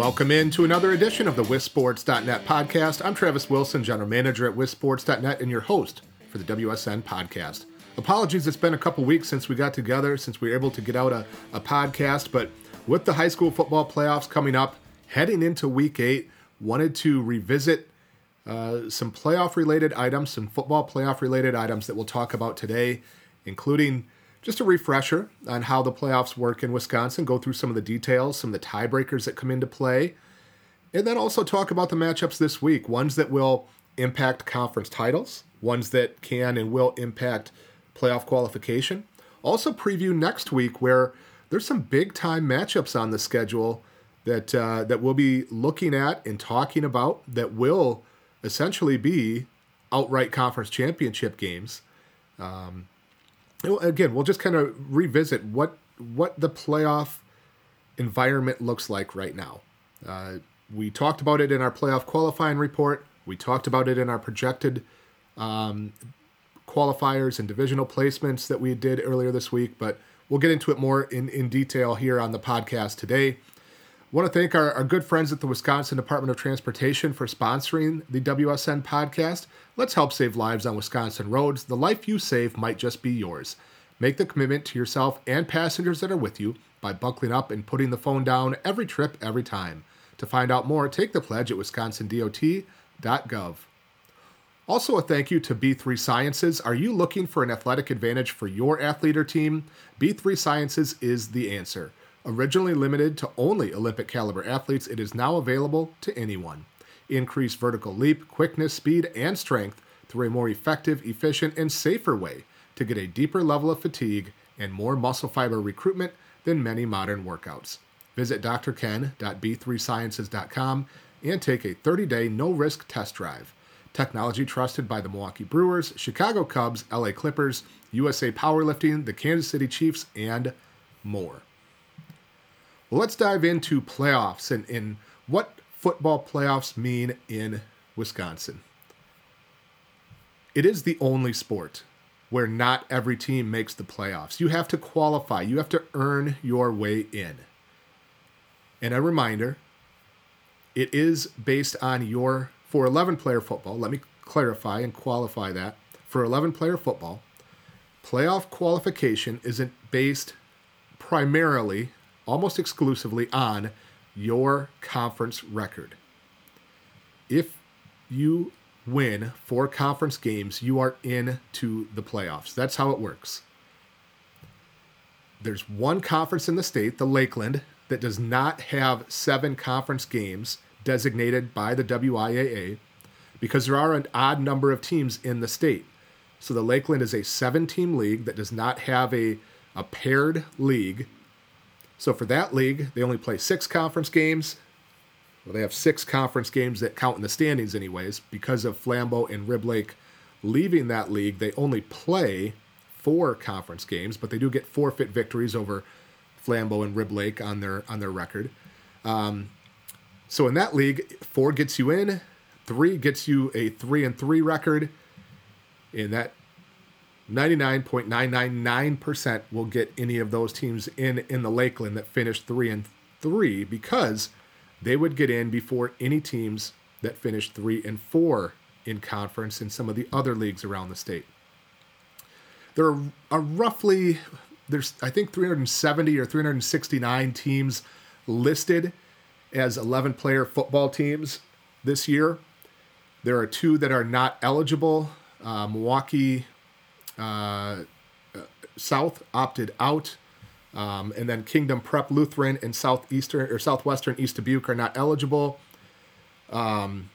Welcome in to another edition of the WisSports.net podcast. I'm Travis Wilson, General Manager at WisSports.net, and your host for the WSN podcast. Apologies, it's been a couple weeks since we got together, since we were able to get out a, a podcast, but with the high school football playoffs coming up, heading into week eight, wanted to revisit uh, some playoff related items, some football playoff related items that we'll talk about today, including just a refresher on how the playoffs work in Wisconsin, go through some of the details, some of the tiebreakers that come into play, and then also talk about the matchups this week, ones that will impact conference titles, ones that can and will impact playoff qualification. Also, preview next week where there's some big time matchups on the schedule that uh, that we'll be looking at and talking about that will essentially be outright conference championship games. Um, again, we'll just kind of revisit what what the playoff environment looks like right now. Uh, we talked about it in our playoff qualifying report. We talked about it in our projected um, qualifiers and divisional placements that we did earlier this week, but we'll get into it more in, in detail here on the podcast today. Want to thank our, our good friends at the Wisconsin Department of Transportation for sponsoring the WSN podcast. Let's help save lives on Wisconsin roads. The life you save might just be yours. Make the commitment to yourself and passengers that are with you by buckling up and putting the phone down every trip, every time. To find out more, take the pledge at wisconsindot.gov. Also, a thank you to B3 Sciences. Are you looking for an athletic advantage for your athlete or team? B3 Sciences is the answer. Originally limited to only Olympic caliber athletes, it is now available to anyone. Increase vertical leap, quickness, speed, and strength through a more effective, efficient, and safer way to get a deeper level of fatigue and more muscle fiber recruitment than many modern workouts. Visit drken.b3sciences.com and take a 30 day no risk test drive. Technology trusted by the Milwaukee Brewers, Chicago Cubs, LA Clippers, USA Powerlifting, the Kansas City Chiefs, and more. Let's dive into playoffs and, and what football playoffs mean in Wisconsin. It is the only sport where not every team makes the playoffs. You have to qualify, you have to earn your way in. And a reminder it is based on your, for 11 player football, let me clarify and qualify that. For 11 player football, playoff qualification isn't based primarily almost exclusively on your conference record. If you win four conference games, you are in to the playoffs. That's how it works. There's one conference in the state, the Lakeland, that does not have seven conference games designated by the WIAA because there are an odd number of teams in the state. So the Lakeland is a seven team league that does not have a, a paired league so for that league, they only play six conference games. Well, they have six conference games that count in the standings, anyways. Because of Flambeau and Rib Lake leaving that league, they only play four conference games, but they do get forfeit victories over Flambeau and Rib Lake on their on their record. Um, so in that league, four gets you in, three gets you a three and three record. In that 99.999% will get any of those teams in in the Lakeland that finished 3 and 3 because they would get in before any teams that finished 3 and 4 in conference in some of the other leagues around the state. There are roughly there's I think 370 or 369 teams listed as 11 player football teams this year. There are two that are not eligible. Uh, Milwaukee South opted out. Um, and then Kingdom Prep Lutheran and Southeastern or Southwestern East Dubuque are not eligible. Um,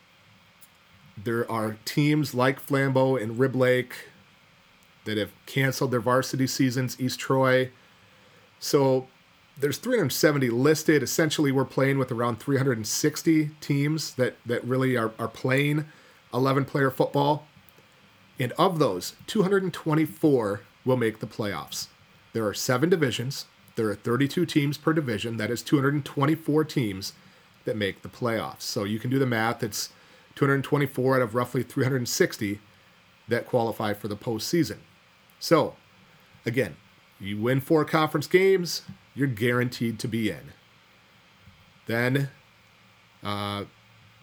there are teams like Flambeau and Rib Lake that have canceled their varsity seasons. East Troy. So there's 370 listed. Essentially, we're playing with around 360 teams that that really are, are playing 11 player football. And of those, 224 will make the playoffs. There are seven divisions. There are 32 teams per division. That is 224 teams that make the playoffs. So you can do the math. It's 224 out of roughly 360 that qualify for the postseason. So, again, you win four conference games, you're guaranteed to be in. Then uh,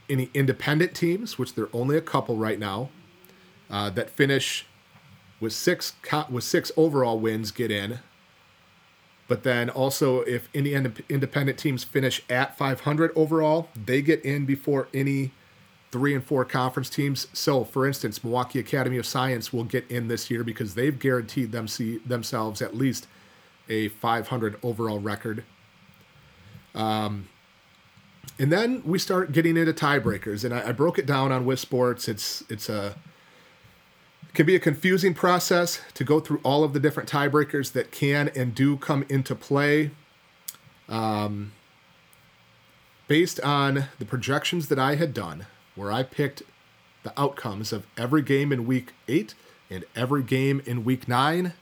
any independent teams, which there are only a couple right now, uh, that finish with six with six overall wins get in. But then also, if any independent teams finish at 500 overall, they get in before any three and four conference teams. So, for instance, Milwaukee Academy of Science will get in this year because they've guaranteed them see themselves at least a 500 overall record. Um, and then we start getting into tiebreakers, and I, I broke it down on WisSports. It's it's a can be a confusing process to go through all of the different tiebreakers that can and do come into play. Um, based on the projections that I had done, where I picked the outcomes of every game in week eight and every game in week nine.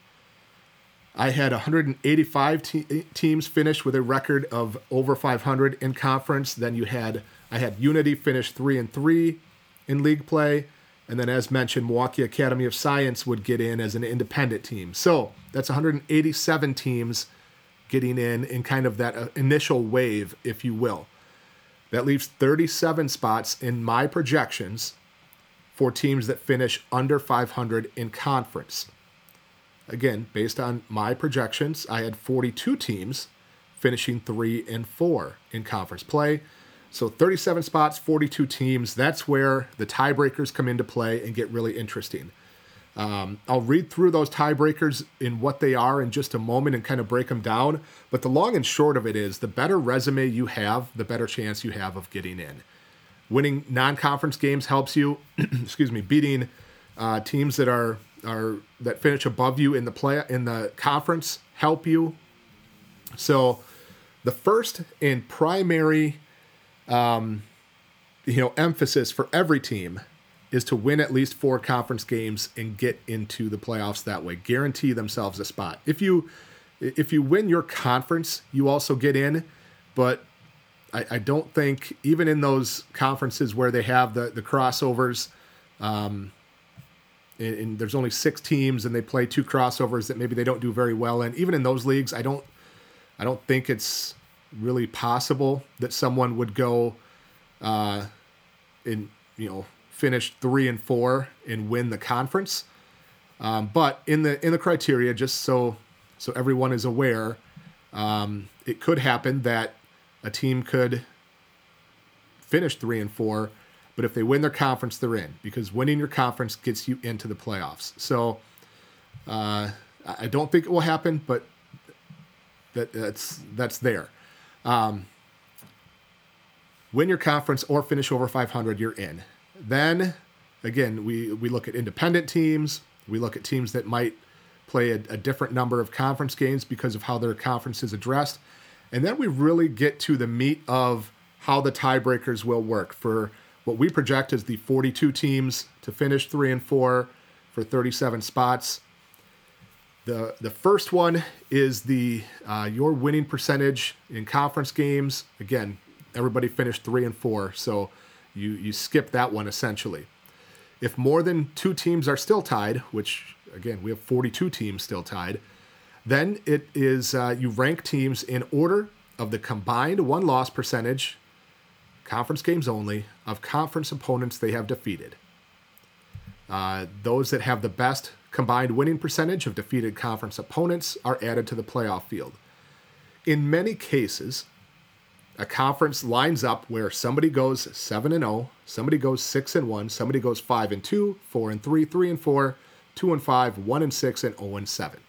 I had 185 te- teams finish with a record of over 500 in conference. Then you had I had Unity finish three and three in league play, and then as mentioned, Milwaukee Academy of Science would get in as an independent team. So that's 187 teams getting in in kind of that uh, initial wave, if you will. That leaves 37 spots in my projections for teams that finish under 500 in conference. Again, based on my projections, I had 42 teams finishing 3 and 4 in conference play. So 37 spots, 42 teams. That's where the tiebreakers come into play and get really interesting. Um, I'll read through those tiebreakers in what they are in just a moment and kind of break them down. But the long and short of it is the better resume you have, the better chance you have of getting in. Winning non conference games helps you, excuse me, beating uh, teams that are, are that finish above you in the play in the conference help you. So the first and primary um, you know emphasis for every team is to win at least four conference games and get into the playoffs that way. Guarantee themselves a spot. If you if you win your conference, you also get in, but I, I don't think even in those conferences where they have the the crossovers, um, and, and there's only six teams and they play two crossovers that maybe they don't do very well in. Even in those leagues, I don't I don't think it's really possible that someone would go uh, in you know finish three and four and win the conference. Um, but in the in the criteria, just so so everyone is aware, um, it could happen that a team could finish three and four, but if they win their conference, they're in because winning your conference gets you into the playoffs. So uh, I don't think it will happen, but that that's that's there. Um, win your conference or finish over 500, you're in. Then, again, we, we look at independent teams. We look at teams that might play a, a different number of conference games because of how their conference is addressed. And then we really get to the meat of how the tiebreakers will work for what we project is the 42 teams to finish three and four for 37 spots. The, the first one is the uh, your winning percentage in conference games. Again, everybody finished three and four, so you you skip that one essentially. If more than two teams are still tied, which again we have 42 teams still tied, then it is uh, you rank teams in order of the combined one loss percentage, conference games only, of conference opponents they have defeated. Uh, those that have the best combined winning percentage of defeated conference opponents are added to the playoff field. In many cases, a conference lines up where somebody goes 7 and 0, somebody goes 6 and 1, somebody goes 5 and 2, 4 and 3, 3 and 4, 2 and 5, 1 and 6 and 0 and 7.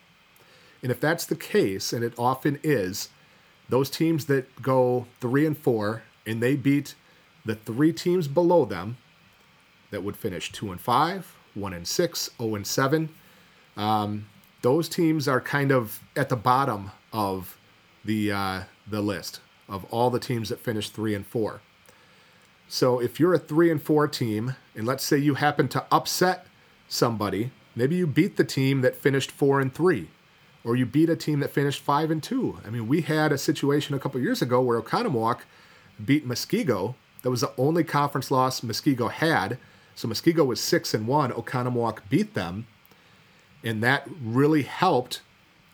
And if that's the case, and it often is, those teams that go 3 and 4 and they beat the three teams below them that would finish 2 and 5, 1 and 6, 0 and 7, um, those teams are kind of at the bottom of the uh, the list of all the teams that finished three and four. So if you're a three and four team, and let's say you happen to upset somebody, maybe you beat the team that finished four and three, or you beat a team that finished five and two. I mean, we had a situation a couple years ago where Oconomowoc beat Muskego. That was the only conference loss Muskego had. So Muskego was six and one. Oconomowoc beat them, and that really helped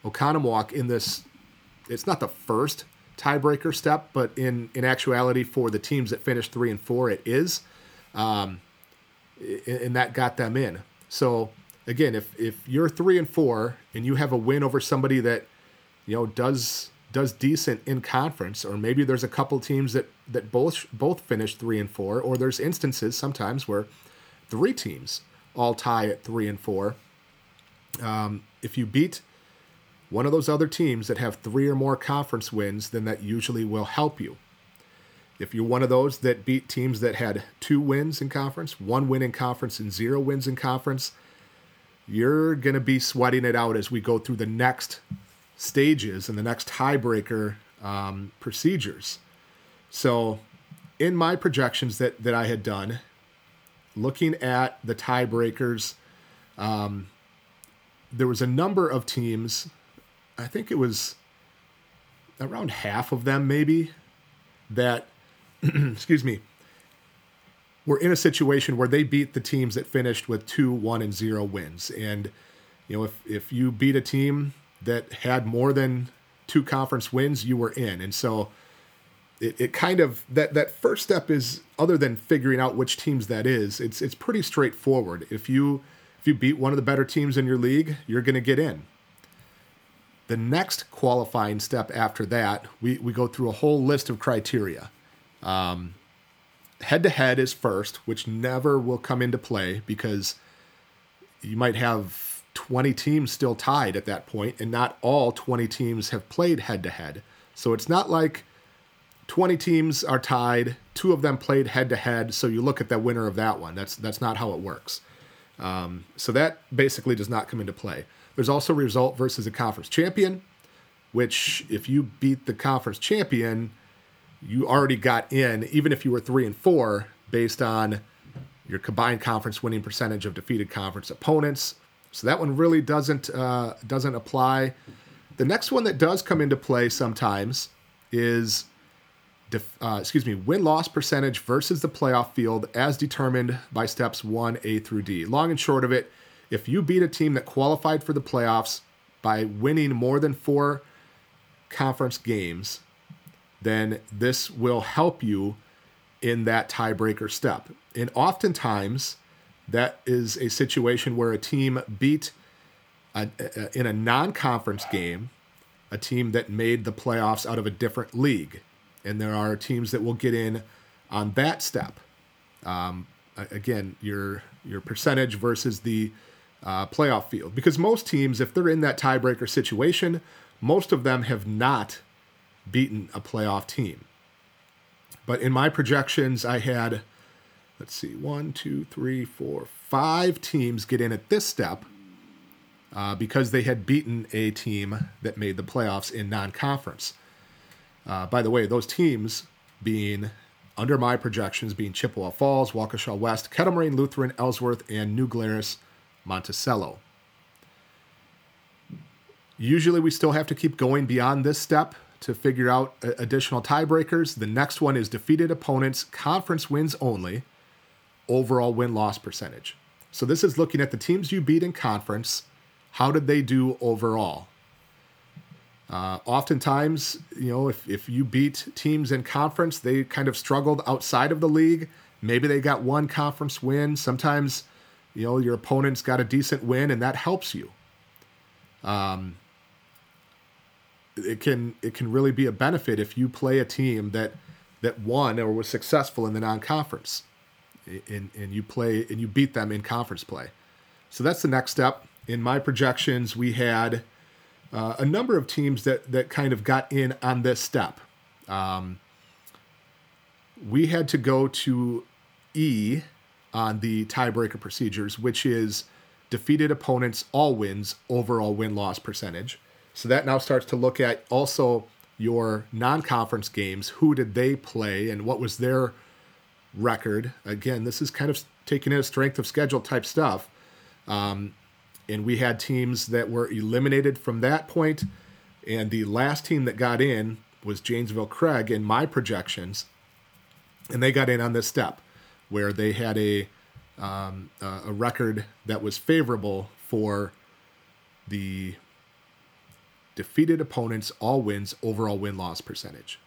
Oconomowoc in this. It's not the first tiebreaker step, but in in actuality, for the teams that finished three and four, it is, um, and that got them in. So again, if if you're three and four and you have a win over somebody that you know does does decent in conference, or maybe there's a couple teams that that both both finish three and four, or there's instances sometimes where three teams all tie at three and four. Um, if you beat one of those other teams that have three or more conference wins, then that usually will help you. If you're one of those that beat teams that had two wins in conference, one win in conference, and zero wins in conference, you're going to be sweating it out as we go through the next stages and the next tiebreaker um, procedures. So, in my projections that, that I had done, looking at the tiebreakers, um, there was a number of teams I think it was around half of them, maybe, that, excuse me, were in a situation where they beat the teams that finished with two, one, and zero wins. And, you know, if, if you beat a team that had more than two conference wins, you were in. And so it, it kind of that that first step is other than figuring out which teams that is, it's it's pretty straightforward. If you if you beat one of the better teams in your league, you're gonna get in. The next qualifying step after that, we, we go through a whole list of criteria. Head to head is first, which never will come into play because you might have 20 teams still tied at that point, and not all 20 teams have played head to head. So it's not like 20 teams are tied, two of them played head to head, so you look at the winner of that one. That's that's not how it works. Um, so that basically does not come into play. There's also result versus a conference champion, which if you beat the conference champion, you already got in, even if you were three and four, based on your combined conference winning percentage of defeated conference opponents. So that one really doesn't uh, doesn't apply. The next one that does come into play sometimes is, def- uh, excuse me, win loss percentage versus the playoff field as determined by steps one A through D. Long and short of it, if you beat a team that qualified for the playoffs by winning more than four conference games, then this will help you in that tiebreaker step. And oftentimes, that is a situation where a team beat a, a, in a non conference game a team that made the playoffs out of a different league. And there are teams that will get in on that step. Um, again, your your percentage versus the uh, playoff field. Because most teams, if they're in that tiebreaker situation, most of them have not beaten a playoff team. But in my projections, I had, let's see, one, two, three, four, five teams get in at this step uh, because they had beaten a team that made the playoffs in non conference. Uh, by the way, those teams being under my projections being Chippewa Falls, Waukesha West, Kettle Lutheran, Ellsworth, and New Glarus Monticello. Usually, we still have to keep going beyond this step to figure out additional tiebreakers. The next one is defeated opponents, conference wins only, overall win loss percentage. So, this is looking at the teams you beat in conference. How did they do overall? Uh, oftentimes, you know, if, if you beat teams in conference, they kind of struggled outside of the league. Maybe they got one conference win. Sometimes you know your opponent's got a decent win and that helps you um, it can it can really be a benefit if you play a team that that won or was successful in the non-conference and, and you play and you beat them in conference play so that's the next step in my projections we had uh, a number of teams that that kind of got in on this step um, we had to go to e on the tiebreaker procedures, which is defeated opponents all wins overall win loss percentage. So that now starts to look at also your non conference games. Who did they play and what was their record? Again, this is kind of taking in a strength of schedule type stuff. Um, and we had teams that were eliminated from that point, and the last team that got in was Janesville Craig in my projections, and they got in on this step where they had a um, a record that was favorable for the defeated opponents, all wins, overall win loss percentage.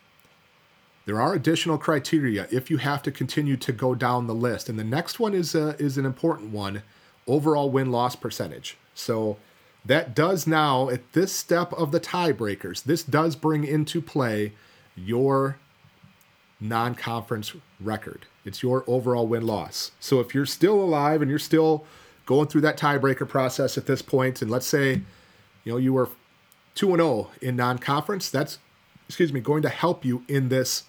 There are additional criteria if you have to continue to go down the list, and the next one is a, is an important one: overall win loss percentage. So that does now at this step of the tiebreakers, this does bring into play your non-conference record. It's your overall win loss. So if you're still alive and you're still going through that tiebreaker process at this point, and let's say, you know, you were two and zero oh in non-conference, that's excuse me, going to help you in this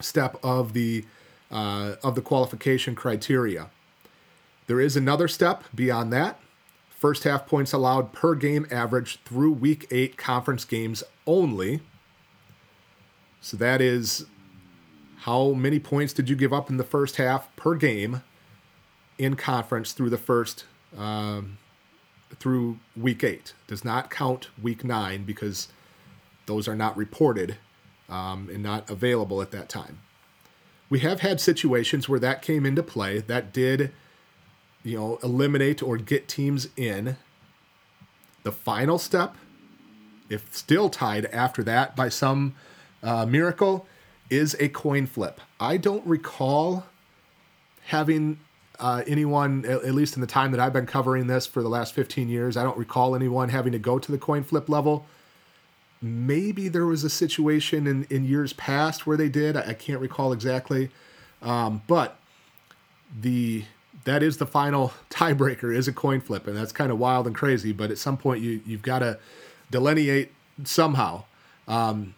step of the uh, of the qualification criteria. There is another step beyond that. First half points allowed per game average through week eight conference games only. So that is how many points did you give up in the first half per game in conference through the first um, through week eight? Does not count week nine because those are not reported um, and not available at that time. We have had situations where that came into play that did, you know, eliminate or get teams in. The final step, if still tied after that by some uh, miracle, is a coin flip. I don't recall having uh, anyone, at least in the time that I've been covering this for the last 15 years, I don't recall anyone having to go to the coin flip level. Maybe there was a situation in, in years past where they did. I, can't recall exactly. Um, but the that is the final tiebreaker is a coin flip, and that's kind of wild and crazy. But at some point, you you've got to delineate somehow. Um,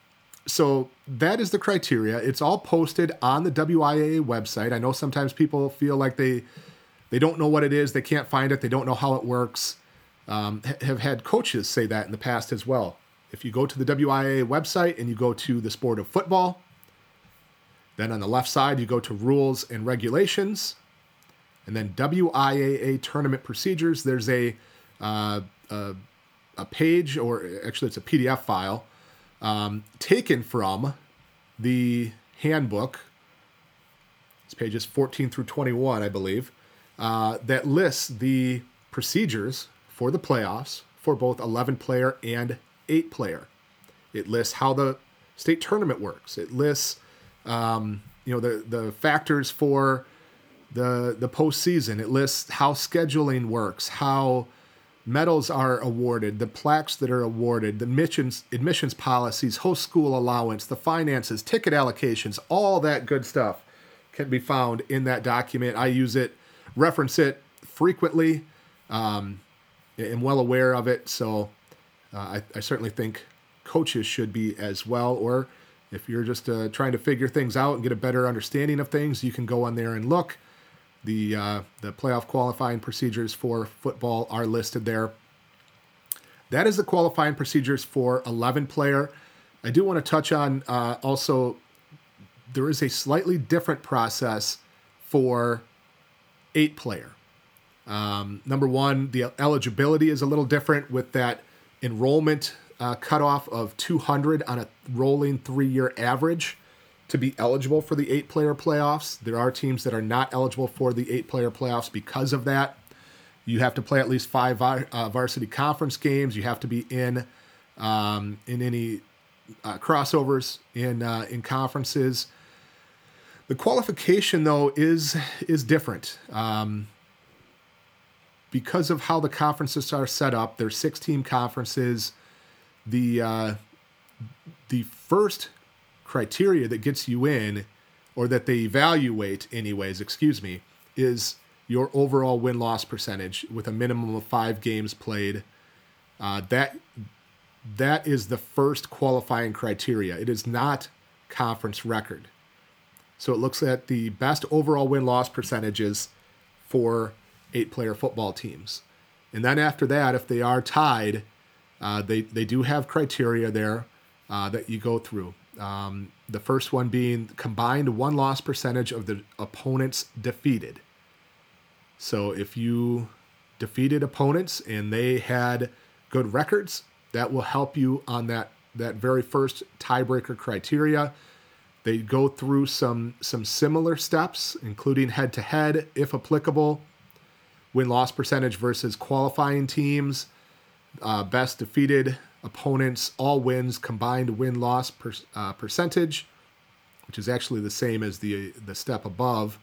so that is the criteria. It's all posted on the WIAA website. I know sometimes people feel like they they don't know what it is, they can't find it, they don't know how it works. Um, have had coaches say that in the past as well. If you go to the WIAA website and you go to the sport of football, then on the left side you go to rules and regulations, and then WIAA tournament procedures. There's a uh, a, a, page, or actually it's a PDF file, um, taken from the handbook. It's pages 14 through 21, I believe, uh, that lists the procedures for the playoffs for both 11 player and eight player. It lists how the state tournament works. It lists, um, you know, the the factors for the the postseason. It lists how scheduling works, how medals are awarded, the plaques that are awarded, the admissions admissions policies, host school allowance, the finances, ticket allocations, all that good stuff can be found in that document. I use it, reference it frequently. Um, am well aware of it, so uh, I, I, certainly think coaches should be as well. Or if you're just uh, trying to figure things out and get a better understanding of things, you can go on there and look. The uh, the playoff qualifying procedures for football are listed there. That is the qualifying procedures for 11 player. I do want to touch on uh, also there is a slightly different process for eight player. Um, number one, the eligibility is a little different with that enrollment uh, cutoff of 200 on a rolling three year average to be eligible for the eight player playoffs. There are teams that are not eligible for the eight player playoffs because of that. You have to play at least five uh, varsity conference games. You have to be in um, in any uh, crossovers in uh, in conferences. The qualification though is is different. Um, because of how the conferences are set up, there's six team conferences. The uh, the first criteria that gets you in, or that they evaluate, anyways, excuse me, is your overall win loss percentage with a minimum of five games played. Uh, that that is the first qualifying criteria. It is not conference record. So it looks at the best overall win loss percentages for eight player football teams. And then after that, if they are tied, uh, they, they do have criteria there uh, that you go through. Um, the first one being combined one loss percentage of the opponents defeated. So if you defeated opponents and they had good records, that will help you on that that very first tiebreaker criteria. They go through some some similar steps, including head to head, if applicable, win loss percentage versus qualifying teams, uh, best defeated opponents' all wins combined win loss per, uh, percentage, which is actually the same as the the step above.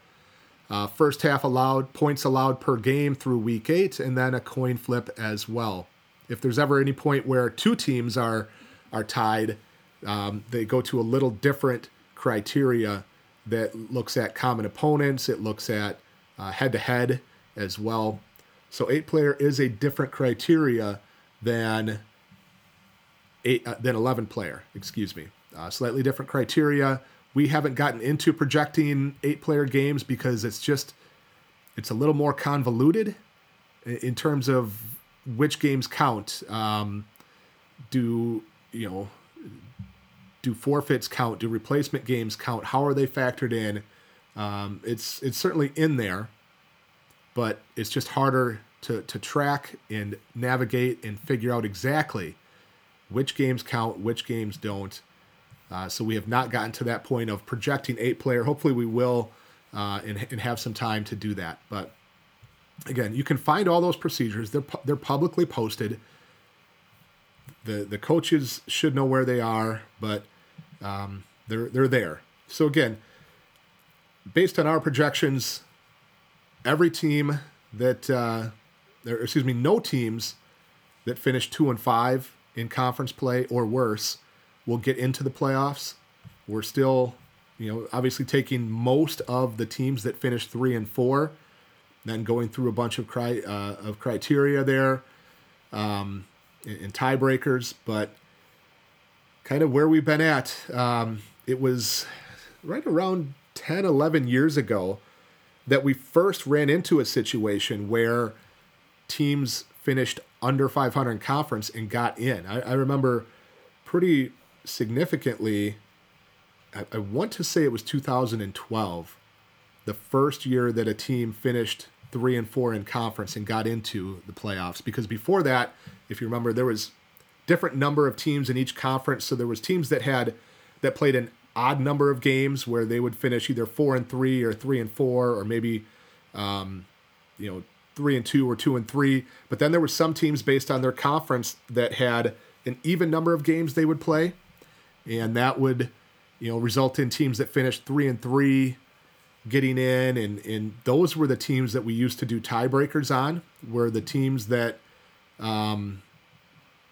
Uh, first half allowed points allowed per game through week eight, and then a coin flip as well. If there's ever any point where two teams are are tied, um, they go to a little different criteria that looks at common opponents. It looks at head to head as well. So eight player is a different criteria than eight uh, than eleven player. Excuse me, uh, slightly different criteria. We haven't gotten into projecting eight player games because it's just it's a little more convoluted in terms of which games count. Um, do you know? Do forfeits count? Do replacement games count? How are they factored in? Um, it's it's certainly in there, but it's just harder to to track and navigate and figure out exactly which games count, which games don't. Uh, so we have not gotten to that point of projecting eight player. Hopefully we will, uh, and, and have some time to do that. But again, you can find all those procedures. They're they're publicly posted. The the coaches should know where they are, but um, they're they're there. So again, based on our projections, every team that, uh, there, excuse me, no teams that finish two and five in conference play or worse will get into the playoffs. We're still, you know, obviously taking most of the teams that finish three and four, then going through a bunch of cri- uh, of criteria there, um, and, tiebreakers, but kind of where we've been at. Um, it was right around 10, 11 years ago that we first ran into a situation where teams finished under 500 in conference and got in. I, I remember pretty significantly, I, I want to say it was 2012, the first year that a team finished three and four in conference and got into the playoffs. Because before that, if you remember, there was different number of teams in each conference. So there was teams that had that played an odd number of games where they would finish either four and three or three and four or maybe um, you know three and two or two and three but then there were some teams based on their conference that had an even number of games they would play and that would you know result in teams that finished three and three getting in and and those were the teams that we used to do tiebreakers on were the teams that um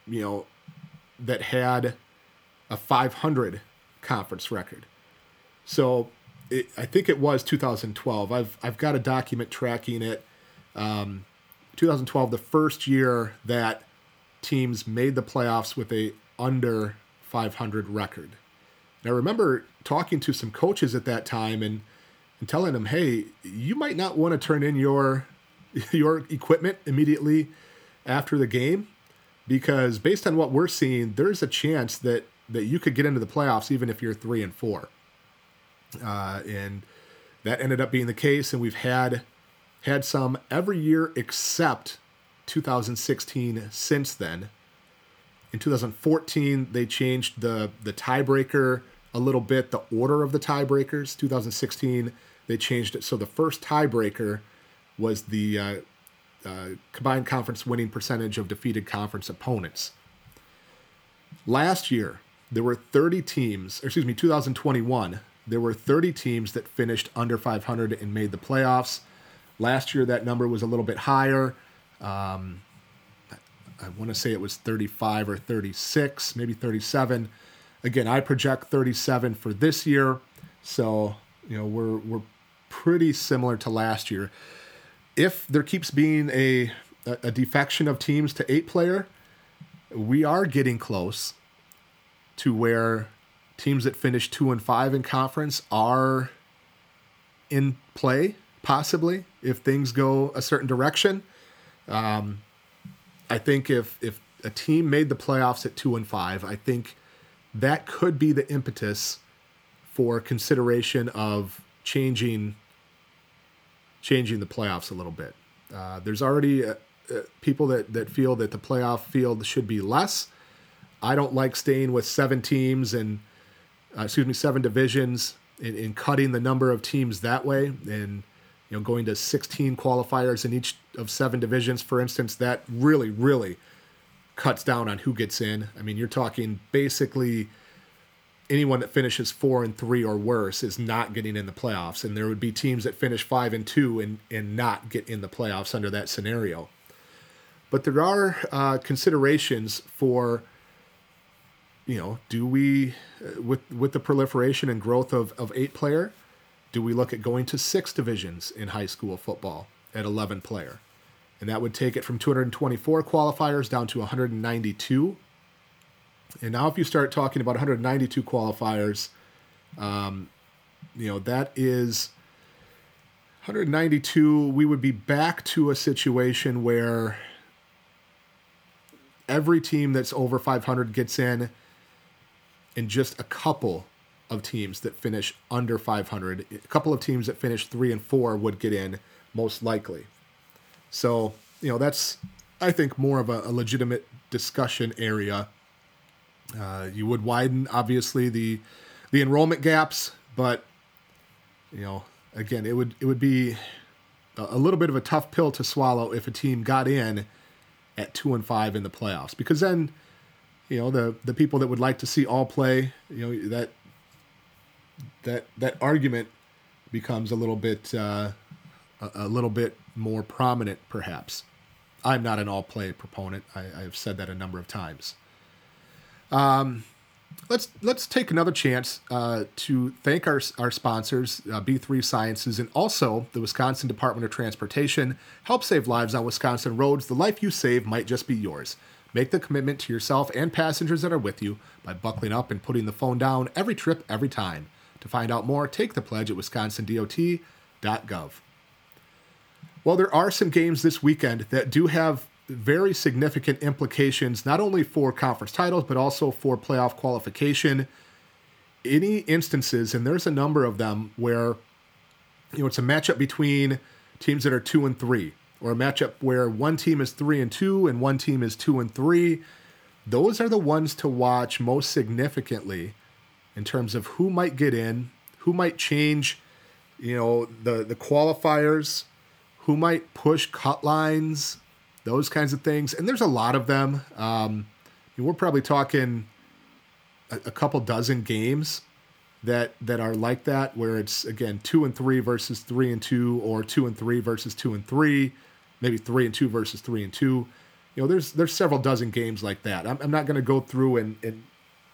you know that had a 500 conference record. So it, I think it was 2012. I've I've got a document tracking it. Um, 2012, the first year that teams made the playoffs with a under 500 record. And I remember talking to some coaches at that time and and telling them, "Hey, you might not want to turn in your your equipment immediately after the game because based on what we're seeing, there's a chance that that you could get into the playoffs even if you're three and four. Uh, and that ended up being the case, and we've had had some every year except 2016 since then. In 2014, they changed the the tiebreaker a little bit, the order of the tiebreakers. 2016, they changed it so the first tiebreaker was the uh, uh, combined conference winning percentage of defeated conference opponents. Last year, there were 30 teams, excuse me, 2021, there were 30 teams that finished under 500 and made the playoffs. Last year, that number was a little bit higher. Um, I want to say it was 35 or 36, maybe 37. Again, I project 37 for this year. So, you know, we're, we're pretty similar to last year. If there keeps being a, a defection of teams to eight player, we are getting close to where teams that finish two and five in conference are in play, possibly if things go a certain direction. Um, I think if if a team made the playoffs at two and five, I think that could be the impetus for consideration of changing changing the playoffs a little bit. Uh, there's already uh, uh, people that, that feel that the playoff field should be less. I don't like staying with seven teams and uh, excuse me, seven divisions and, cutting the number of teams that way and you know going to 16 qualifiers in each of seven divisions, for instance. That really, really cuts down on who gets in. I mean, you're talking basically anyone that finishes four and three or worse is not getting in the playoffs, and there would be teams that finish five and two and and not get in the playoffs under that scenario. But there are uh, considerations for, you know, do we uh, with with the proliferation and growth of of eight player, do we look at going to six divisions in high school football at eleven player? And that would take it from 224 qualifiers down to 192 and now, if you start talking about 192 qualifiers, um, you know, that is 192. We would be back to a situation where every team that's over 500 gets in, and just a couple of teams that finish under 500, a couple of teams that finish three and four would get in most likely. So, you know, that's, I think, more of a, a legitimate discussion area uh, you would widen, obviously, the the enrollment gaps, but you know, again, it would it would be a, little bit of a tough pill to swallow if a team got in at two and five in the playoffs, because then, you know, the the people that would like to see all play, you know, that that that argument becomes a little bit uh, a, a little bit more prominent, perhaps. I'm not an all play proponent. I, I've said that a number of times. Um, let's let's take another chance uh, to thank our our sponsors, uh, B3 Sciences, and also the Wisconsin Department of Transportation. Help save lives on Wisconsin roads. The life you save might just be yours. Make the commitment to yourself and passengers that are with you by buckling up and putting the phone down every trip, every time. To find out more, take the pledge at wisconsindot.gov. Well, there are some games this weekend that do have very significant implications, not only for conference titles, but also for playoff qualification. Any instances, and there's a number of them, where you know it's a matchup between teams that are two and three, or a matchup where one team is three and two and one team is two and three. Those are the ones to watch most significantly in terms of who might get in, who might change, you know, the the qualifiers, who might push cut lines, those kinds of things. And there's a lot of them. Um, we're probably talking a, a, couple dozen games that that are like that, where it's again two and three versus three and two, or two and three versus two and three, maybe three and two versus three and two. You know, there's there's several dozen games like that. I'm, I'm not going to go through and, and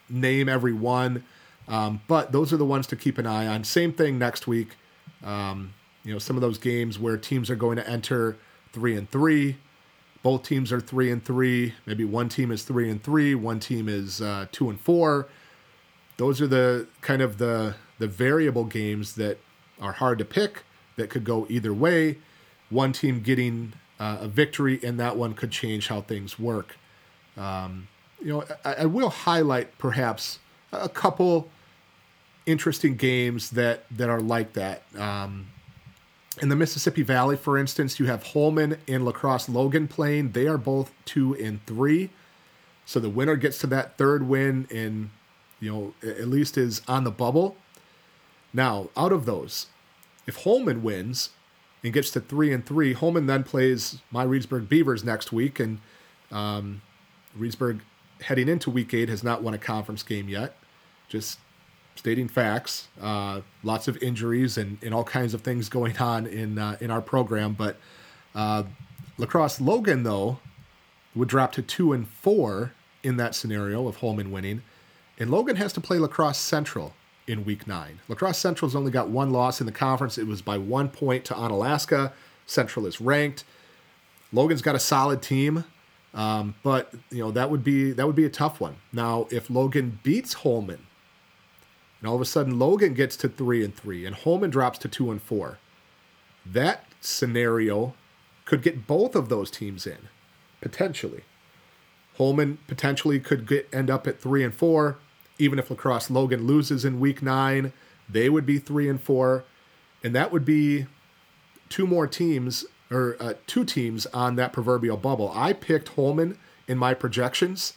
name every one, um, but those are the ones to keep an eye on. Same thing next week. Um, you know, some of those games where teams are going to enter three and three, both teams are three and three. Maybe one team is three and three, one team is uh, two and four. Those are the kind of the the variable games that are hard to pick that could go either way. One team getting uh, a victory in that one could change how things work. Um, you know, I, I, will highlight perhaps a couple interesting games that that are like that. Um, in the Mississippi Valley, for instance, you have Holmen and La Crosse Logan playing. They are both two and three. So the winner gets to that third win and, you know, at least is on the bubble. Now, out of those, if Holmen wins and gets to three and three, Holmen then plays my Reedsburg Beavers next week. And um, Reedsburg, heading into week eight, has not won a conference game yet. Just stating facts. Uh, lots of injuries and, and all kinds of things going on in uh, in our program. But uh, La Crosse Logan though would drop to two and four in that scenario of Holmen winning, and Logan has to play La Crosse Central in Week Nine. La Crosse Central's only got one loss in the conference. It was by one point to Onalaska. Central is ranked. Logan's got a solid team. Um, but you know that would be that would be a tough one. Now, if Logan beats Holmen and all of a sudden Logan gets to three and three, and Holmen drops to two and four. That scenario could get both of those teams in, potentially. Holmen potentially could get end up at three and four, even if La Crosse Logan loses in week nine, they would be three and four, and that would be two more teams or uh, two teams on that proverbial bubble. I picked Holmen in my projections,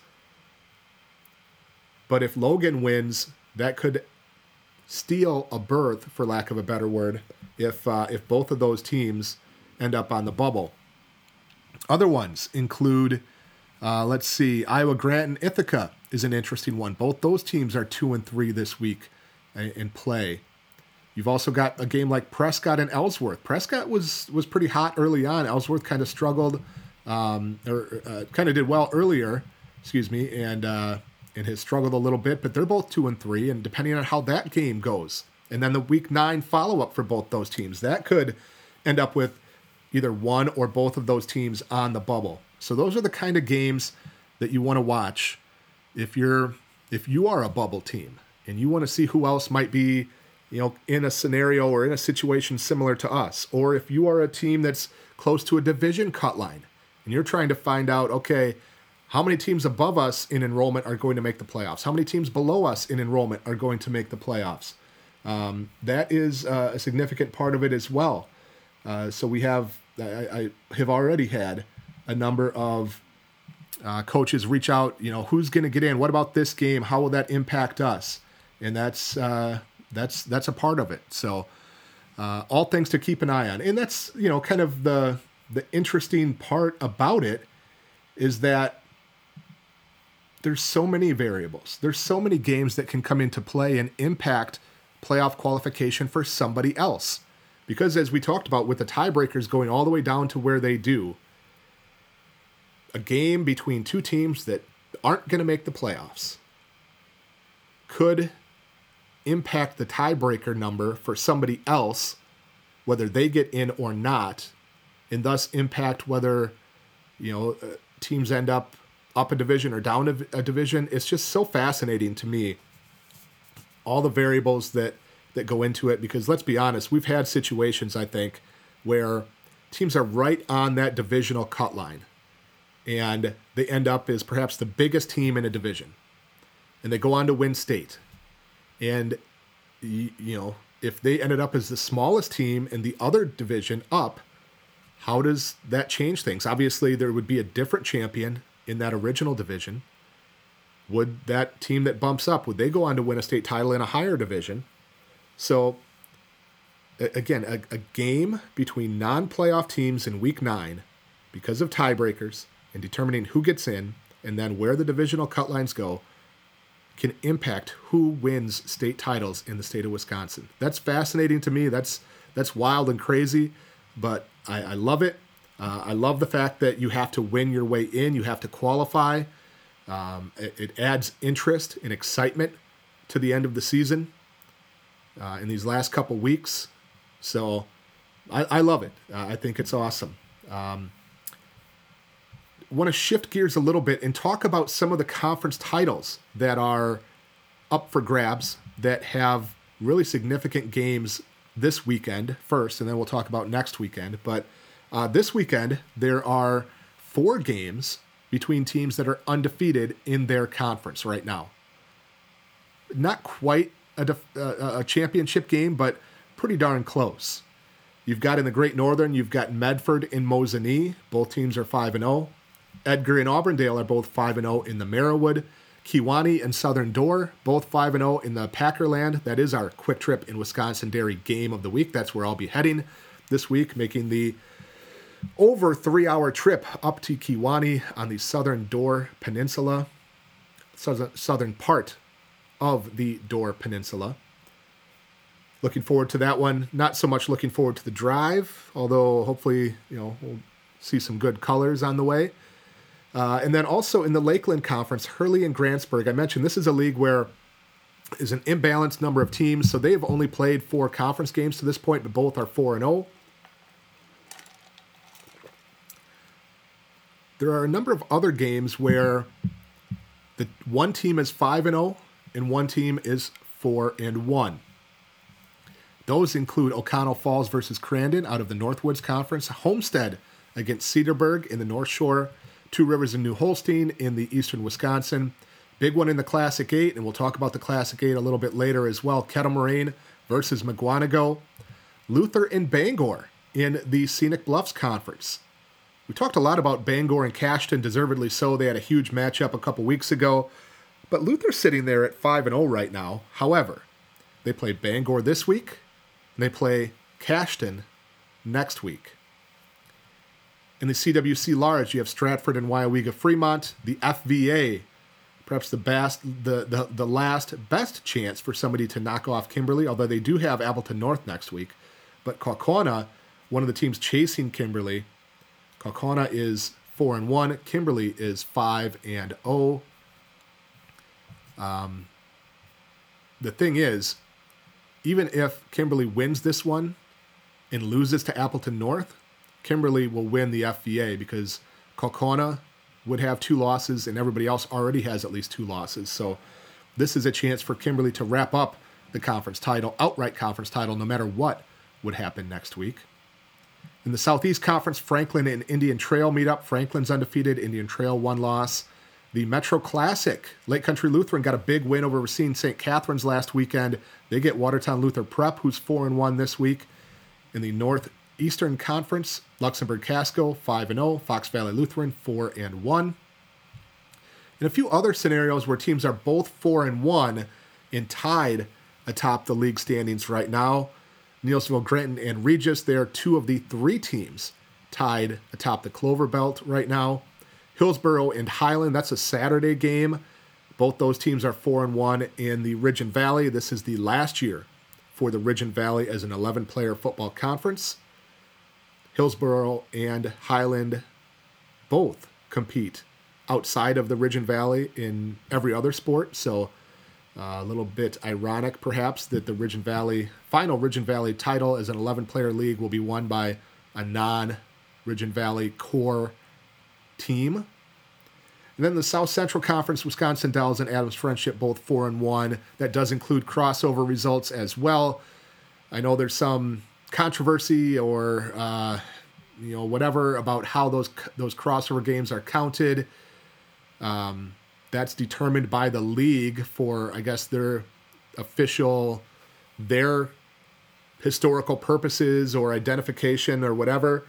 but if Logan wins, that could steal a berth, for lack of a better word, if uh, if both of those teams end up on the bubble. Other ones include Uh, let's see. Iowa Grant and Ithaca is an interesting one. Both those teams are two and three this week in play. You've also got a game like Prescott and Ellsworth. Prescott was was pretty hot early on. Ellsworth kind of struggled, um, or uh, kind of did well earlier, excuse me, and uh, and has struggled a little bit. But they're both two and three, and depending on how that game goes, and then the week nine follow up for both those teams, that could end up with either one or both of those teams on the bubble. So those are the kind of games that you want to watch if you're if you are a bubble team and you want to see who else might be, you know, in a scenario or in a situation similar to us, or if you are a team that's close to a division cut line and you're trying to find out, okay, how many teams above us in enrollment are going to make the playoffs? How many teams below us in enrollment are going to make the playoffs? Um, that is uh, a significant part of it as well. Uh, so we have, I, I, have already had a number of uh, coaches reach out. You know, who's going to get in? What about this game? How will that impact us? And that's uh, that's that's a part of it. So uh, all things to keep an eye on. And that's you know kind of the the interesting part about it is that there's so many variables. There's so many games that can come into play and impact playoff qualification for somebody else. Because as we talked about with the tiebreakers going all the way down to where they do, a game between two teams that aren't going to make the playoffs could impact the tiebreaker number for somebody else, whether they get in or not, and thus impact whether you know uh, teams end up up a division or down a, a division. It's just so fascinating to me. All the variables that that go into it because let's be honest, we've had situations I think where teams are right on that divisional cut line and they end up as perhaps the biggest team in a division and they go on to win state and you, know if they ended up as the smallest team in the other division up how does that change things obviously there would be a different champion in that original division would that team that bumps up would they go on to win a state title in a higher division so again a, a game between non-playoff teams in week nine because of tiebreakers and determining who gets in and then where the divisional cut lines go can impact who wins state titles in the state of Wisconsin. That's fascinating to me. That's that's wild and crazy, but I, I love it. Uh, I love the fact that you have to win your way in. You have to qualify. Um, it, it, adds interest and excitement to the end of the season uh, in these last couple weeks. So I, I love it. Uh, I think it's awesome. Um, want to shift gears a little bit and talk about some of the conference titles that are up for grabs that have really significant games this weekend first, and then we'll talk about next weekend. But uh, this weekend, there are four games between teams that are undefeated in their conference right now. Not quite a, def- uh, a championship game, but pretty darn close. You've got in the Great Northern, you've got Medford and Mosinee. Both teams are 5 and 0. Edgar and Auburndale are both 5 0 in the Marawood. Kewaunee and Southern Door, both 5 0 in the Packerland. That is our Kwik Trip in Wisconsin Dairy game of the week. That's where I'll be heading this week, making the over three hour trip up to Kewaunee on the Southern Door Peninsula, southern part of the Door Peninsula. Looking forward to that one. Not so much looking forward to the drive, although hopefully, you know, we'll see some good colors on the way. Uh, and then also in the Lakeland Conference, Hurley and Grantsburg. I mentioned this is a league where is an imbalanced number of teams, so they have only played four conference games to this point, but both are four and zero. There are a number of other games where the one team is five and zero, oh and one team is four and one. Those include Oconto Falls versus Crandon out of the Northwoods Conference, Homestead against Cedarburg in the North Shore Two Rivers and New Holstein in the eastern Wisconsin. Big one in the Classic 8, and we'll talk about the Classic 8 a little bit later as well. Kettle Moraine versus Mukwonago. Luther and Bangor in the Scenic Bluffs Conference. We talked a lot about Bangor and Cashton, deservedly so. They had a huge matchup a couple weeks ago. But Luther's sitting there at 5 0 right now. However, they play Bangor this week, and they play Cashton next week. In the CWC Large, you have Stratford and Weyauwega Fremont. The FVA, perhaps the best, the, the, the last best chance for somebody to knock off Kimberly, although they do have Appleton North next week. But Kaukauna, one of the teams chasing Kimberly, Kaukauna is four and one. Kimberly is five and. Oh. Um, the thing is, even if Kimberly wins this one and loses to Appleton North, Kimberly will win the FVA because Kaukauna would have two losses and everybody else already has at least two losses. So this is a chance for Kimberly to wrap up the conference title, outright conference title, no matter what would happen next week. In the Southeast Conference, Franklin and Indian Trail meet up. Franklin's undefeated, Indian Trail one loss. The Metro Classic, Lake Country Lutheran got a big win over Racine St. Catherine's last weekend. They get Watertown Luther Prep, who's 4 and 1 this week. In the Northeastern Conference, Luxembourg Casco 5 and 0, Fox Valley Lutheran 4 and 1. In a few other scenarios where teams are both 4 and 1 and tied atop the league standings right now, Neillsville, Granton, and Regis. They are two of the three teams tied atop the Clover Belt right now. Hillsboro and Highland, that's a Saturday game. Both those teams are 4 and 1 in the Ridge and Valley. This is the last year for the Ridge and Valley as an 11 player football conference. Hillsboro and Highland both compete outside of the Ridge and Valley in every other sport. So a little bit ironic, perhaps, that the Ridge and Valley final Ridge and Valley title as an 11 player league will be won by a non Ridge and Valley core team. And then the South Central Conference, Wisconsin Dells and Adams Friendship, both four and one. That does include crossover results as well. I know there's some controversy or uh, you know whatever about how those those crossover games are counted. Um, that's determined by the league for I guess their official their historical purposes or identification or whatever.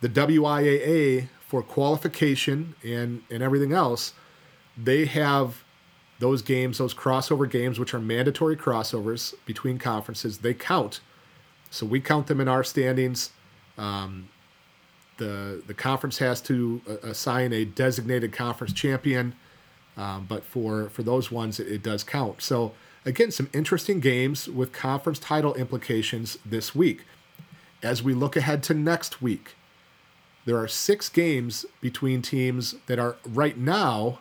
The WIAA for qualification and and everything else, they have those games, those crossover games, which are mandatory crossovers between conferences. They count, so we count them in our standings. Um, the the conference has to uh, assign a designated conference champion um, but for for those ones, it, it does count. So again, some interesting games with conference title implications this week. As we look ahead to next week, there are six games between teams that are right now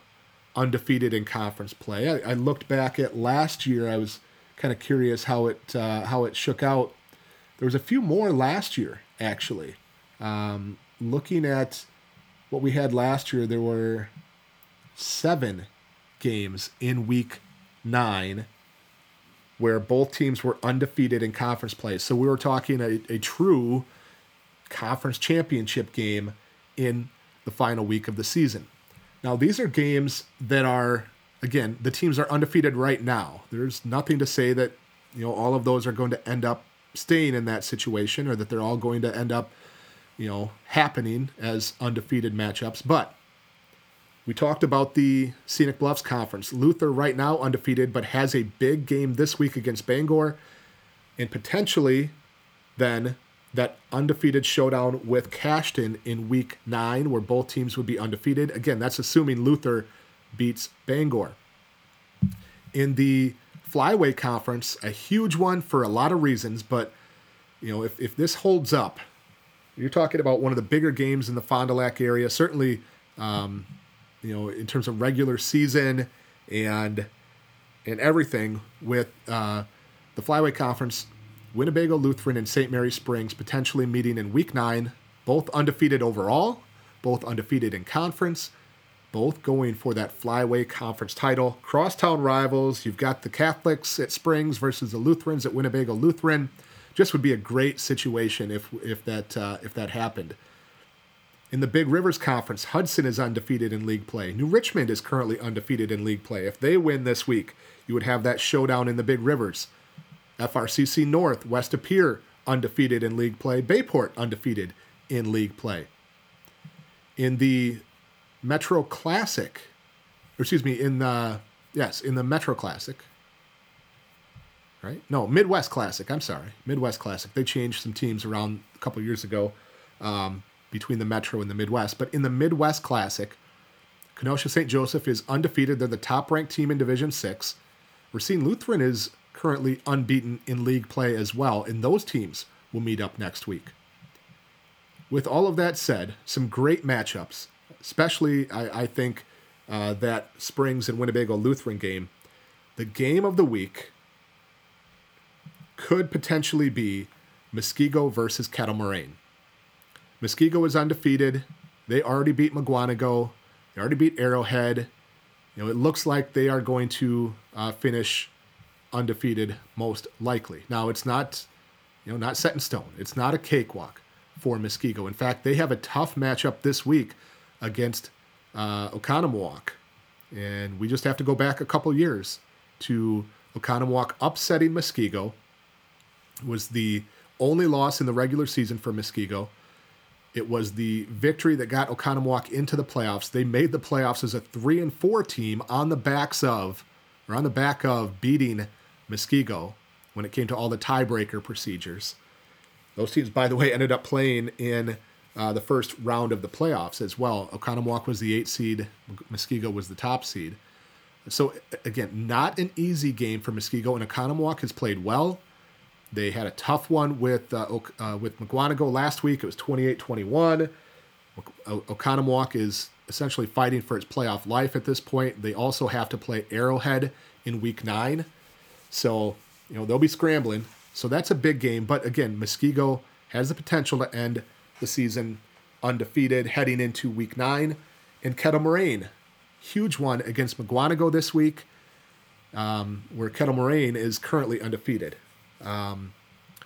undefeated in conference play. I, I looked back at last year. I was kind of curious how it uh, how it shook out. There was a few more last year, actually. Um, looking at what we had last year, there were seven games in week nine where both teams were undefeated in conference play. So we were talking a, a true conference championship game in the final week of the season. Now, these are games that are, again, the teams are undefeated right now. There's nothing to say that, you know, all of those are going to end up staying in that situation or that they're all going to end up, you know, happening as undefeated matchups. But we talked about the Scenic Bluffs Conference. Luther, right now, undefeated, but has a big game this week against Bangor. And potentially, then, that undefeated showdown with Cashton in week nine, where both teams would be undefeated. Again, that's assuming Luther beats Bangor. In the Flyway Conference, a huge one for a lot of reasons, but you know, if, if this holds up, you're talking about one of the bigger games in the Fond du Lac area. Certainly, um, you know, in terms of regular season and and everything with uh, the Flyway Conference, Winnebago Lutheran and St. Mary Springs potentially meeting in Week Nine, both undefeated overall, both undefeated in conference, both going for that Flyway Conference title. Crosstown rivals. You've got the Catholics at Springs versus the Lutherans at Winnebago Lutheran. Just would be a great situation if if that uh, if that happened. In the Big Rivers Conference, Hudson is undefeated in league play. New Richmond is currently undefeated in league play. If they win this week, you would have that showdown in the Big Rivers. FRCC North, West De Pere undefeated in league play. Bay Port undefeated in league play. In the Metro Classic, or excuse me, in the yes, in the Metro Classic, right? No, Midwest Classic. I'm sorry, Midwest Classic. They changed some teams around a couple years ago. Um, between the Metro and the Midwest. But in the Midwest Classic, Kenosha St. Joseph is undefeated. They're the top ranked team in Division 6. Racine Lutheran is currently unbeaten in league play as well, and those teams will meet up next week. With all of that said, some great matchups, especially I, I think uh, that Springs and Winnebago Lutheran game. The game of the week could potentially be Muskego versus Kettle Moraine. Muskego is undefeated. They already beat Mukwonago. They already beat Arrowhead. You know, it looks like they are going to uh, finish undefeated most likely. Now, it's not, you know, not set in stone. It's not a cakewalk for Muskego. In fact, they have a tough matchup this week against uh, Oconomowoc. And we just have to go back a couple years to Oconomowoc upsetting Muskego. It was the only loss in the regular season for Muskego. It was the victory that got Oconomowoc into the playoffs. They made the playoffs as a three and four team on the backs of, or on the back of beating Muskego when it came to all the tiebreaker procedures. Those teams, by the way, ended up playing in uh, the first round of the playoffs as well. Oconomowoc was the eight seed, Muskego was the top seed. So again, not an easy game for Muskego, and Oconomowoc has played well. They had a tough one with uh, uh, with Mukwonago last week. It was 28-21. Oconomowoc is essentially fighting for its playoff life at this point. They also have to play Arrowhead in week nine. So, you know, they'll be scrambling. So that's a big game. But again, Muskego has the potential to end the season undefeated heading into week nine. And Kettle Moraine, huge one against Mukwonago this week, um, where Kettle Moraine is currently undefeated. Um,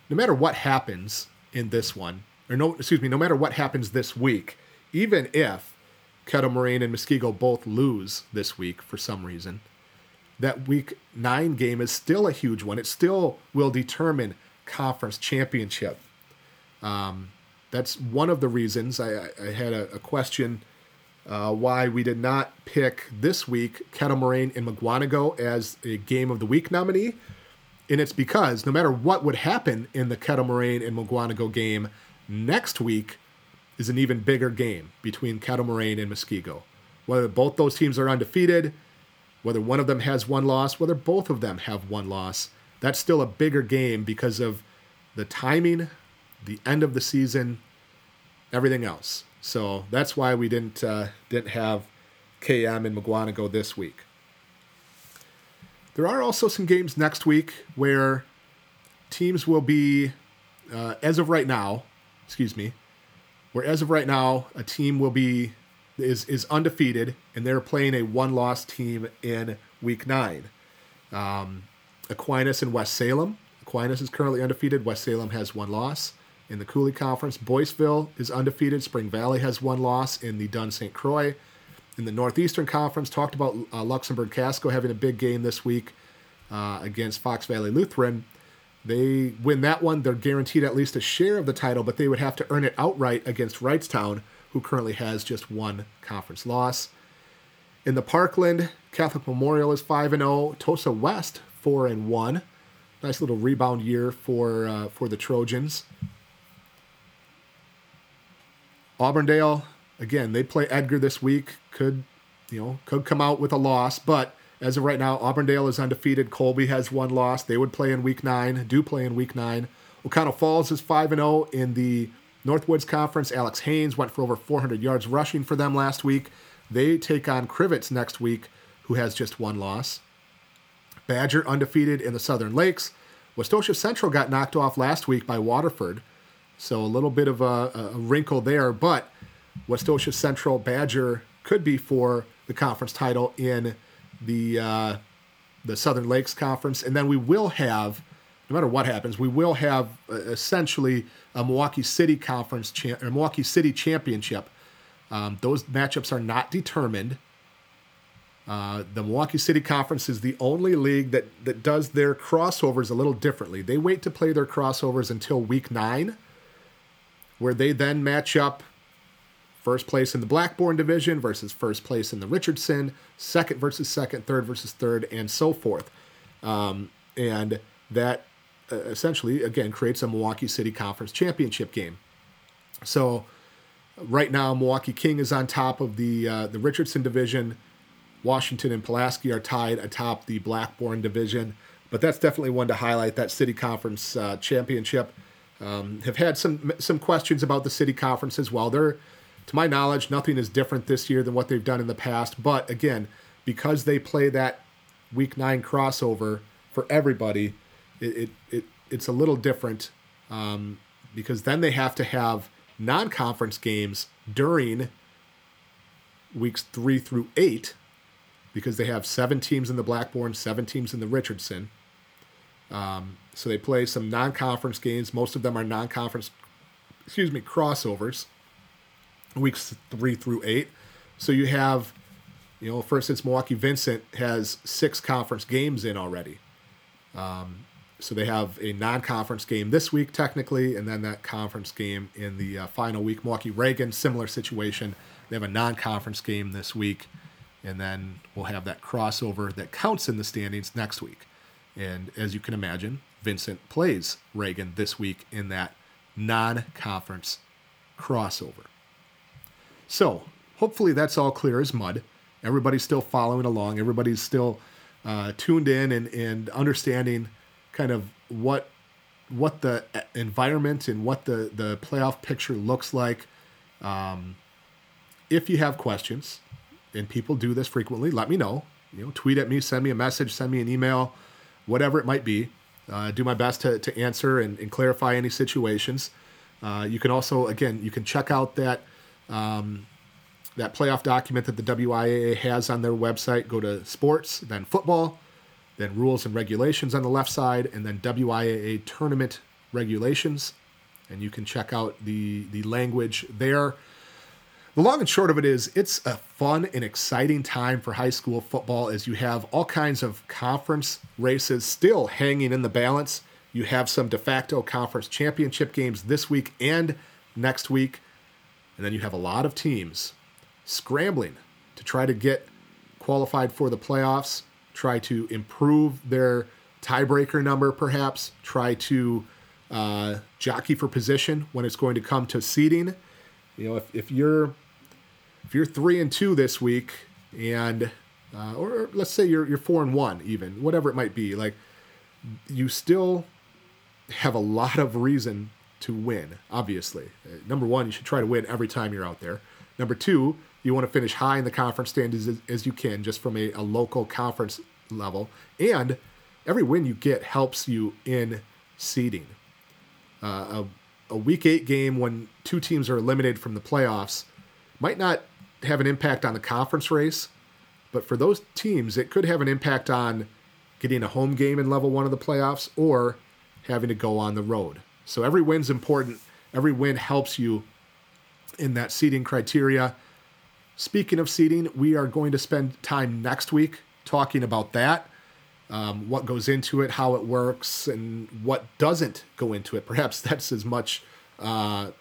no matter what happens in this one, or no, excuse me, no matter what happens this week, even if Kettle Moraine and Muskego both lose this week for some reason, that week nine game is still a huge one. It still will determine conference championship. Um, that's one of the reasons I, I had a, a question uh, why we did not pick this week Kettle Moraine and Mukwonago as a game of the week nominee. And it's because no matter what would happen in the Kettle Moraine and Mukwonago game, next week is an even bigger game between Kettle Moraine and Muskego. Whether both those teams are undefeated, whether one of them has one loss, whether both of them have one loss, that's still a bigger game because of the timing, the end of the season, everything else. So that's why we didn't uh, didn't have KM and Mukwonago this week. There are also some games next week where teams will be, uh, as of right now, excuse me, where as of right now a team will be is is undefeated and they're playing a one loss team in week nine. Um, Aquinas and West Salem. Aquinas is currently undefeated. West Salem has one loss in the Coulee Conference. Boyceville is undefeated. Spring Valley has one loss in the Dunn St. Croix. In the Northeastern Conference, talked about uh, Luxembourg Casco having a big game this week uh, against Fox Valley Lutheran. They win that one, they're guaranteed at least a share of the title, but they would have to earn it outright against Wrightstown, who currently has just one conference loss. In the Parkland, Catholic Memorial is 5 0, Tosa West 4 and 1. Nice little rebound year for uh, for the Trojans. Auburndale, again, they play Edgar this week. Could, you know, could come out with a loss, but as of right now, Auburndale is undefeated. Colby has one loss. They would play in week nine, do play in week nine. Oconto Falls is 5 and 0 in the Northwoods Conference. Alex Haynes went for over 400 yards rushing for them last week. They take on Crivitz next week, who has just one loss. Badger undefeated in the Southern Lakes. Westosha Central got knocked off last week by Waterford. So a little bit of a, a wrinkle there, but Westosha Central Badger could be for the conference title in the uh, the Southern Lakes Conference, and then we will have, no matter what happens, we will have uh, essentially a Milwaukee City Conference cha- or Milwaukee City Championship. Um, those matchups are not determined. Uh, the Milwaukee City Conference is the only league that that does their crossovers a little differently. They wait to play their crossovers until week nine where they then match up first place in the Blackbourn division versus first place in the Richardson, second versus second, third versus third, and so forth. Um, and that uh, essentially, again, creates a Milwaukee City Conference championship game. So Right now, Milwaukee King is on top of the uh, the Richardson division. Washington and Pulaski are tied atop the Blackbourn division. But that's definitely one to highlight. That City Conference uh, championship. Um, have had some some questions about the City Conference as well. They're, to my knowledge, nothing is different this year than what they've done in the past. But again, because they play that Week Nine crossover for everybody, it, it, it it's a little different um, because then they have to have non-conference games during weeks three through eight because they have seven teams in the Blackbourn, seven teams in the Richardson. Um, so they play some non-conference games. Most of them are non-conference, excuse me, crossovers. Weeks three through eight. So you have, you know, for instance, Milwaukee Vincent has six conference games in already. Um, so they have a non-conference game this week technically, and then that conference game in the uh, final week. Milwaukee Reagan, similar situation. They have a non-conference game this week, and then we'll have that crossover that counts in the standings next week. And as you can imagine, Vincent plays Reagan this week in that non-conference crossover. So hopefully that's all clear as mud. Everybody's still following along. Everybody's still uh, tuned in and, and understanding kind of what what the environment and what the the playoff picture looks like. Um, if you have questions, and people do this frequently, let me know. You know, tweet at me, send me a message, send me an email, whatever it might be. Uh, do my best to, to answer and, and clarify any situations. Uh, you can also, again, you can check out that um, that playoff document that the WIAA has on their website. Go to sports, then football, then rules and regulations on the left side, and then WIAA tournament regulations. And you can check out the, the language there. The long and short of it is, it's a fun and exciting time for high school football as you have all kinds of conference races still hanging in the balance. You have some de facto conference championship games this week and next week. And then you have a lot of teams scrambling to try to get qualified for the playoffs try to improve their tiebreaker number, perhaps, try to uh, jockey for position when it's going to come to seeding. You know, if, if you're if you're three and two this week, and uh, or let's say you're you're four and one, even whatever it might be, like you still have a lot of reason to win. Obviously, number one, you should try to win every time you're out there. Number two, you want to finish high in the conference standings as, as you can, just from a, a local conference level. And every win you get helps you in seeding. Uh, a, a week eight game when two teams are eliminated from the playoffs might not have an impact on the conference race, but for those teams, it could have an impact on getting a home game in level one of the playoffs or having to go on the road. So every win's important. Every win helps you in that seeding criteria. Speaking of seeding, we are going to spend time next week talking about that, um, what goes into it, how it works, and what doesn't go into it. Perhaps that's as much uh,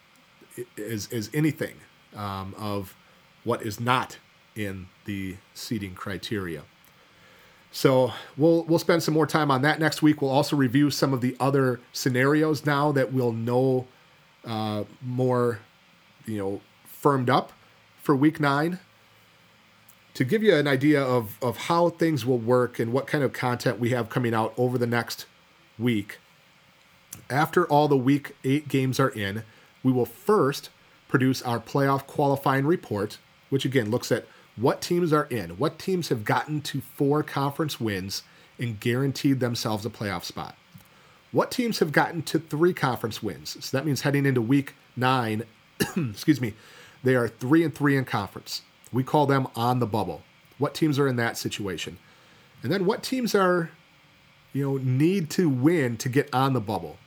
as, as anything um, of what is not in the seeding criteria. So we'll we'll spend some more time on that next week. We'll also review some of the other scenarios now that we'll know uh, more, you know, firmed up for week nine to give you an idea of, of how things will work and what kind of content we have coming out over the next week, after all the week eight games are in, we will first produce our playoff qualifying report, which again looks at what teams are in, what teams have gotten to four conference wins and guaranteed themselves a playoff spot. What teams have gotten to three conference wins? So that means heading into week nine, excuse me, they are three and three in conference. We call them on the bubble. What teams are in that situation? And then what teams are, you know, need to win to get on the bubble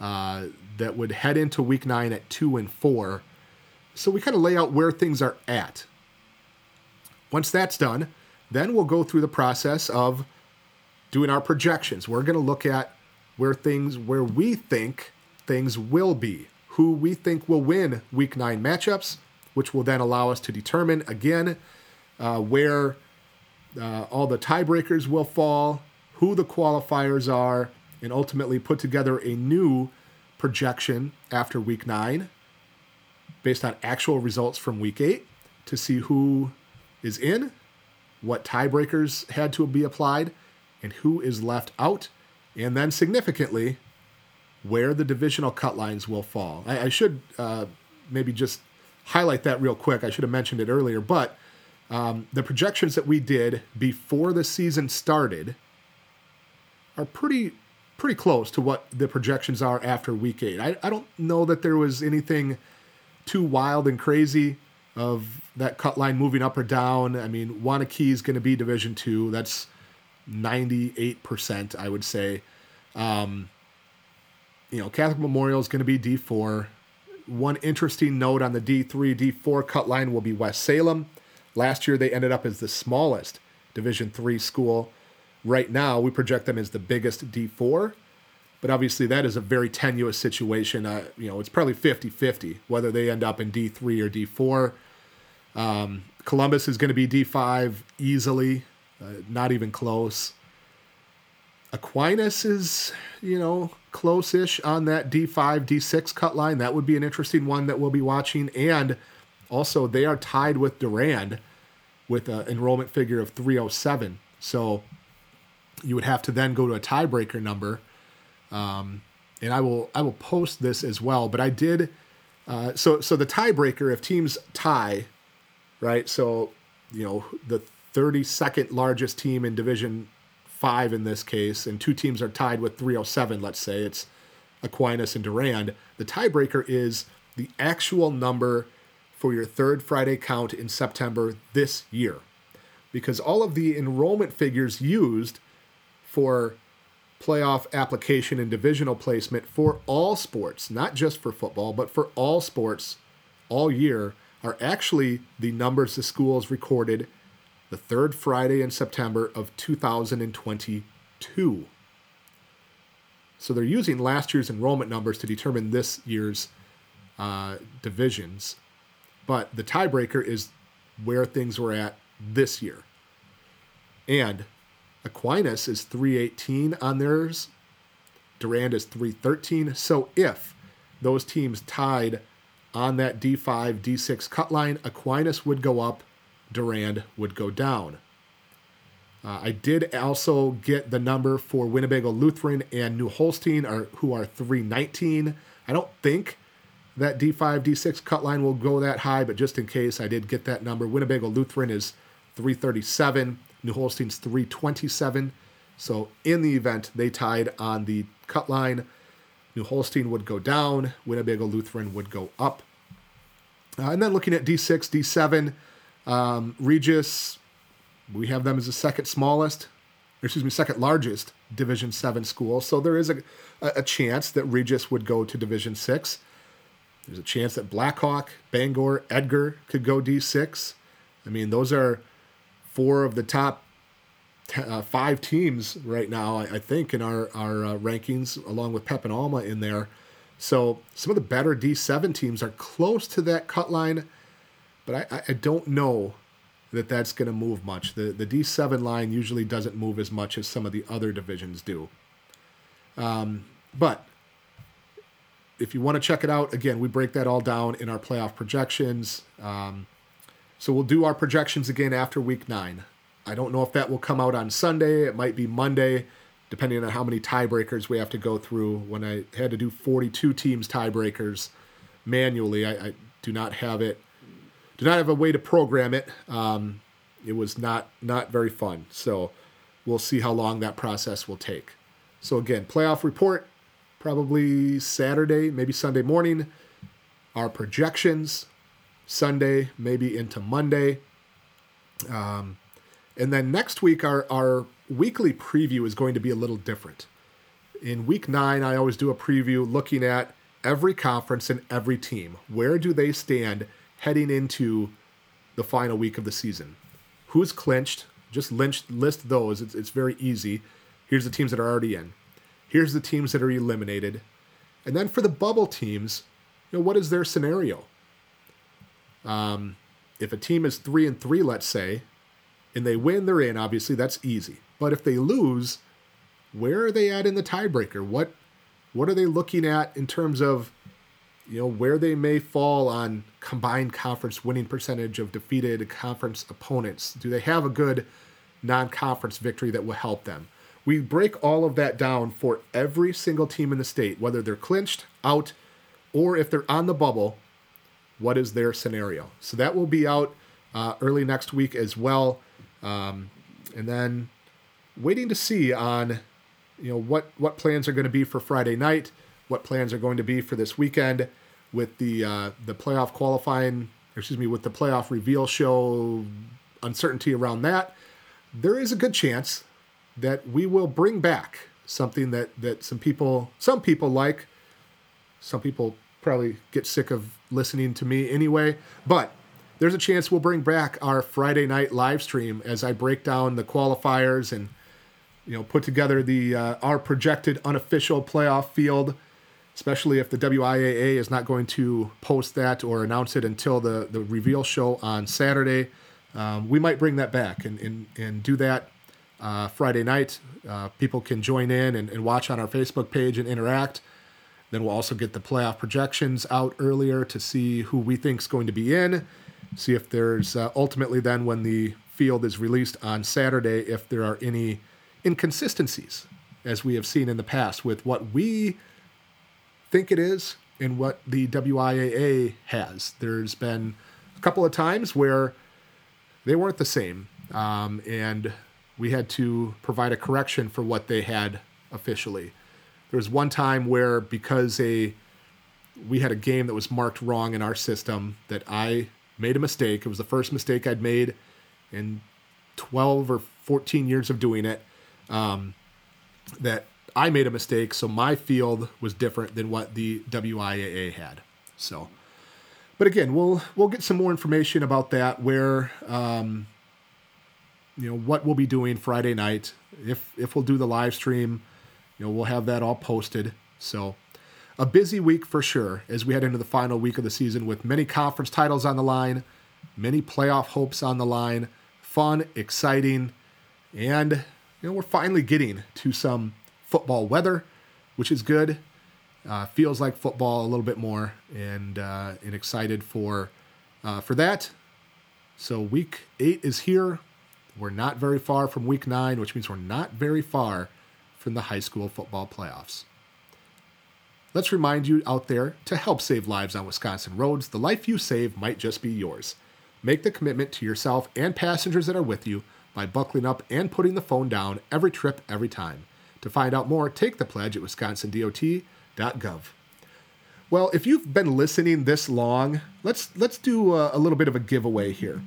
uh, that would head into week nine at two and four. So we kind of lay out where things are at. Once that's done, then we'll go through the process of doing our projections. We're going to look at where things, where we think things will be, who we think will win week nine matchups, which will then allow us to determine again uh, where uh, all the tiebreakers will fall, who the qualifiers are, and ultimately put together a new projection after week nine based on actual results from week eight to see who is in, what tiebreakers had to be applied, and who is left out, and then significantly, where the divisional cut lines will fall. I, I should uh, maybe just highlight that real quick. I should have mentioned it earlier, but um, the projections that we did before the season started are pretty pretty close to what the projections are after week eight. I, I don't know that there was anything too wild and crazy of that cut line moving up or down. I mean, Waunakee is going to be Division two. That's 98%, I would say. Um, you know, Catholic Memorial is going to be D4. One interesting note on the D3, D4 cut line will be West Salem. Last year, they ended up as the smallest Division three school. Right now, we project them as the biggest D4, but obviously that is a very tenuous situation. Uh, you know, it's probably 50-50 whether they end up in D3 or D4. Um, Columbus is going to be D5 easily, uh, not even close. Aquinas is, you know, close-ish on that D5, D6 cut line. That would be an interesting one that we'll be watching. And also, they are tied with Durand with an enrollment figure of 307. So you would have to then go to a tiebreaker number. Um, and I will I will post this as well. But I did uh, so so the tiebreaker if teams tie, right? So you know the 32nd largest team in Division Five in this case, and two teams are tied with 307. Let's say it's Aquinas and Durand. The tiebreaker is the actual number for your third Friday count in September this year, because all of the enrollment figures used for playoff application and divisional placement for all sports, not just for football, but for all sports all year, are actually the numbers the schools recorded the third Friday in September of 2022. So they're using last year's enrollment numbers to determine this year's uh, divisions. But the tiebreaker is where things were at this year. And Aquinas is 318 on theirs. Durand is 313. So if those teams tied on that D5, D6 cut line, Aquinas would go up, Durand would go down. Uh, I did also get the number for Winnebago Lutheran and New Holstein, are, who are 319. I don't think that D5, D6 cut line will go that high, but just in case, I did get that number. Winnebago Lutheran is 337. New Holstein's 327. So in the event they tied on the cut line, New Holstein would go down, Winnebago Lutheran would go up. Uh, and then looking at D6, D7, um, Regis, we have them as the second smallest, excuse me, second largest Division 7 school. So there is a, a chance that Regis would go to Division 6. There's a chance that Blackhawk, Bangor, Edgar could go D6. I mean, those are four of the top uh, five teams right now, I, I think, in our, our uh, rankings, along with Pep and Alma in there. So some of the better D7 teams are close to that cut line, but I, I don't know that that's going to move much. The, the D7 line usually doesn't move as much as some of the other divisions do. Um, but if you want to check it out, again, we break that all down in our playoff projections. Um, so we'll do our projections again after week nine. I don't know if that will come out on Sunday. It might be Monday, depending on how many tiebreakers we have to go through. When I had to do 42 teams tiebreakers manually, I, I do not have it, do not have a way to program it. Um, it was not not very fun. So we'll see how long that process will take. So again, playoff report probably Saturday, maybe Sunday morning. Our projections Sunday, maybe into Monday. Um, and then next week, our, our weekly preview is going to be a little different. In week nine, I always do a preview looking at every conference and every team. Where do they stand heading into the final week of the season? Who's clinched? Just list those. It's, it's very easy. Here's the teams that are already in. Here's the teams that are eliminated. And then for the bubble teams, you know, what is their scenario? Um, if a team is three and three, let's say, and they win, they're in. Obviously, that's easy. But if they lose, where are they at in the tiebreaker? What what are they looking at in terms of you know, where they may fall on combined conference winning percentage of defeated conference opponents. Do they have a good non conference victory that will help them? We break all of that down for every single team in the state, whether they're clinched, out, or if they're on the bubble, what is their scenario? So that will be out uh, early next week as well. Um, and then waiting to see on you know what what plans are going to be for Friday night, what plans are going to be for this weekend with the uh, the playoff qualifying, excuse me, with the playoff reveal show uncertainty around that. There is a good chance that we will bring back something that that some people some people like. Some people probably get sick of listening to me anyway, but there's a chance we'll bring back our Friday night live stream as I break down the qualifiers and you know put together the uh, our projected unofficial playoff field especially if the WIAA is not going to post that or announce it until the, the reveal show on Saturday. Um, we might bring that back and, and, and do that uh, Friday night. Uh, people can join in and, and watch on our Facebook page and interact. Then we'll also get the playoff projections out earlier to see who we think is going to be in. See if there's uh, ultimately then when the field is released on Saturday, if there are any inconsistencies, as we have seen in the past with what we think it is and what the WIAA has. There's been a couple of times where they weren't the same, um, and we had to provide a correction for what they had officially. There was one time where because a we had a game that was marked wrong in our system that I made a mistake. It was the first mistake I'd made in 12 or 14 years of doing it. Um, that I made a mistake, so my field was different than what the WIAA had. So, but again, we'll we'll get some more information about that. Where, um, you know, what we'll be doing Friday night. If if we'll do the live stream, you know, we'll have that all posted. So, a busy week for sure as we head into the final week of the season with many conference titles on the line, many playoff hopes on the line. Fun, exciting, and you know, we're finally getting to some football weather, which is good. Uh, feels like football a little bit more, and uh, and excited for uh, for that. So week eight is here. We're not very far from week nine, which means we're not very far from the high school football playoffs. Let's remind you out there to help save lives on Wisconsin roads. The life you save might just be yours. Make the commitment to yourself and passengers that are with you by buckling up and putting the phone down every trip, every time. To find out more, take the pledge at wisconsindot.gov. Well, if you've been listening this long, let's let's do a, a little bit of a giveaway here.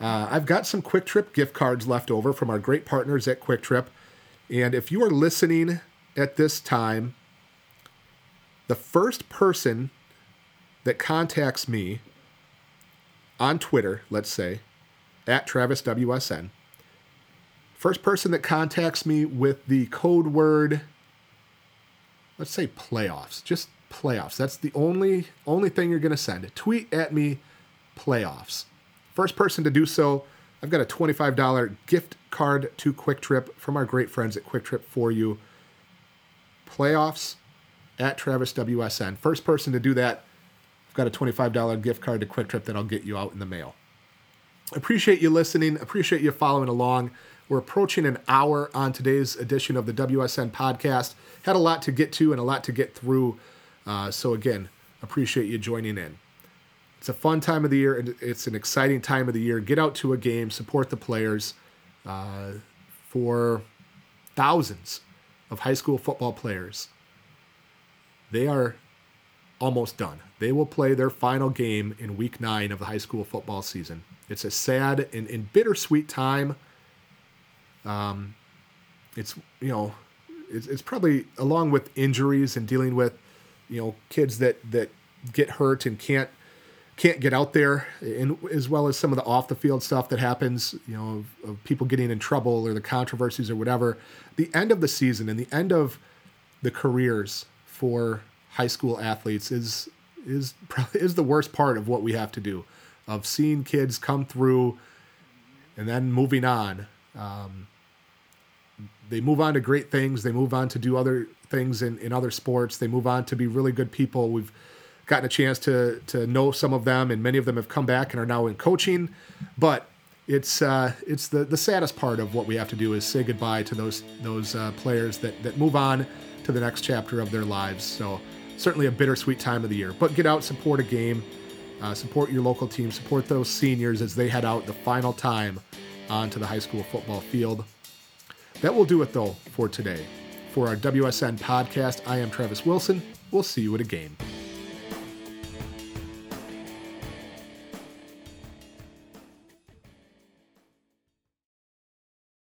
Uh, I've got some Kwik Trip gift cards left over from our great partners at Kwik Trip, and if you are listening at this time, the first person that contacts me on Twitter, let's say, at Travis WSN, First person that contacts me with the code word, let's say playoffs, just playoffs. That's the only only thing you're going to send. Tweet at me playoffs. First person to do so, I've got a $25 gift card to Kwik Trip from our great friends at Kwik Trip for you. Playoffs at Travis WSN. First person to do that, I've got a $25 gift card to Kwik Trip that I'll get you out in the mail. Appreciate you listening. Appreciate you following along. We're approaching an hour on today's edition of the WSN podcast. Had a lot to get to and a lot to get through. Uh, so, again, appreciate you joining in. It's a fun time of the year and it's an exciting time of the year. Get out to a game, support the players. Uh, for thousands of high school football players, they are almost done. They will play their final game in week nine of the high school football season. It's a sad and, and bittersweet time um, it's you know, it's, it's probably along with injuries and dealing with you know kids that that get hurt and can't can't get out there, and as well as some of the off the field stuff that happens, you know, of, of, people getting in trouble or the controversies or whatever. The end of the season and the end of the careers for high school athletes is is probably is the worst part of what we have to do, of seeing kids come through, and then moving on. Um, they move on to great things. They move on to do other things in, in other sports. They move on to be really good people. We've gotten a chance to to know some of them, and many of them have come back and are now in coaching. But it's uh, it's the the saddest part of what we have to do is say goodbye to those those uh, players that that move on to the next chapter of their lives. So certainly a bittersweet time of the year. But get out, support a game, uh, support your local team, support those seniors as they head out the final time onto the high school football field. That will do it though for today. For our WSN podcast, I am Travis Wilson. We'll see you at a game.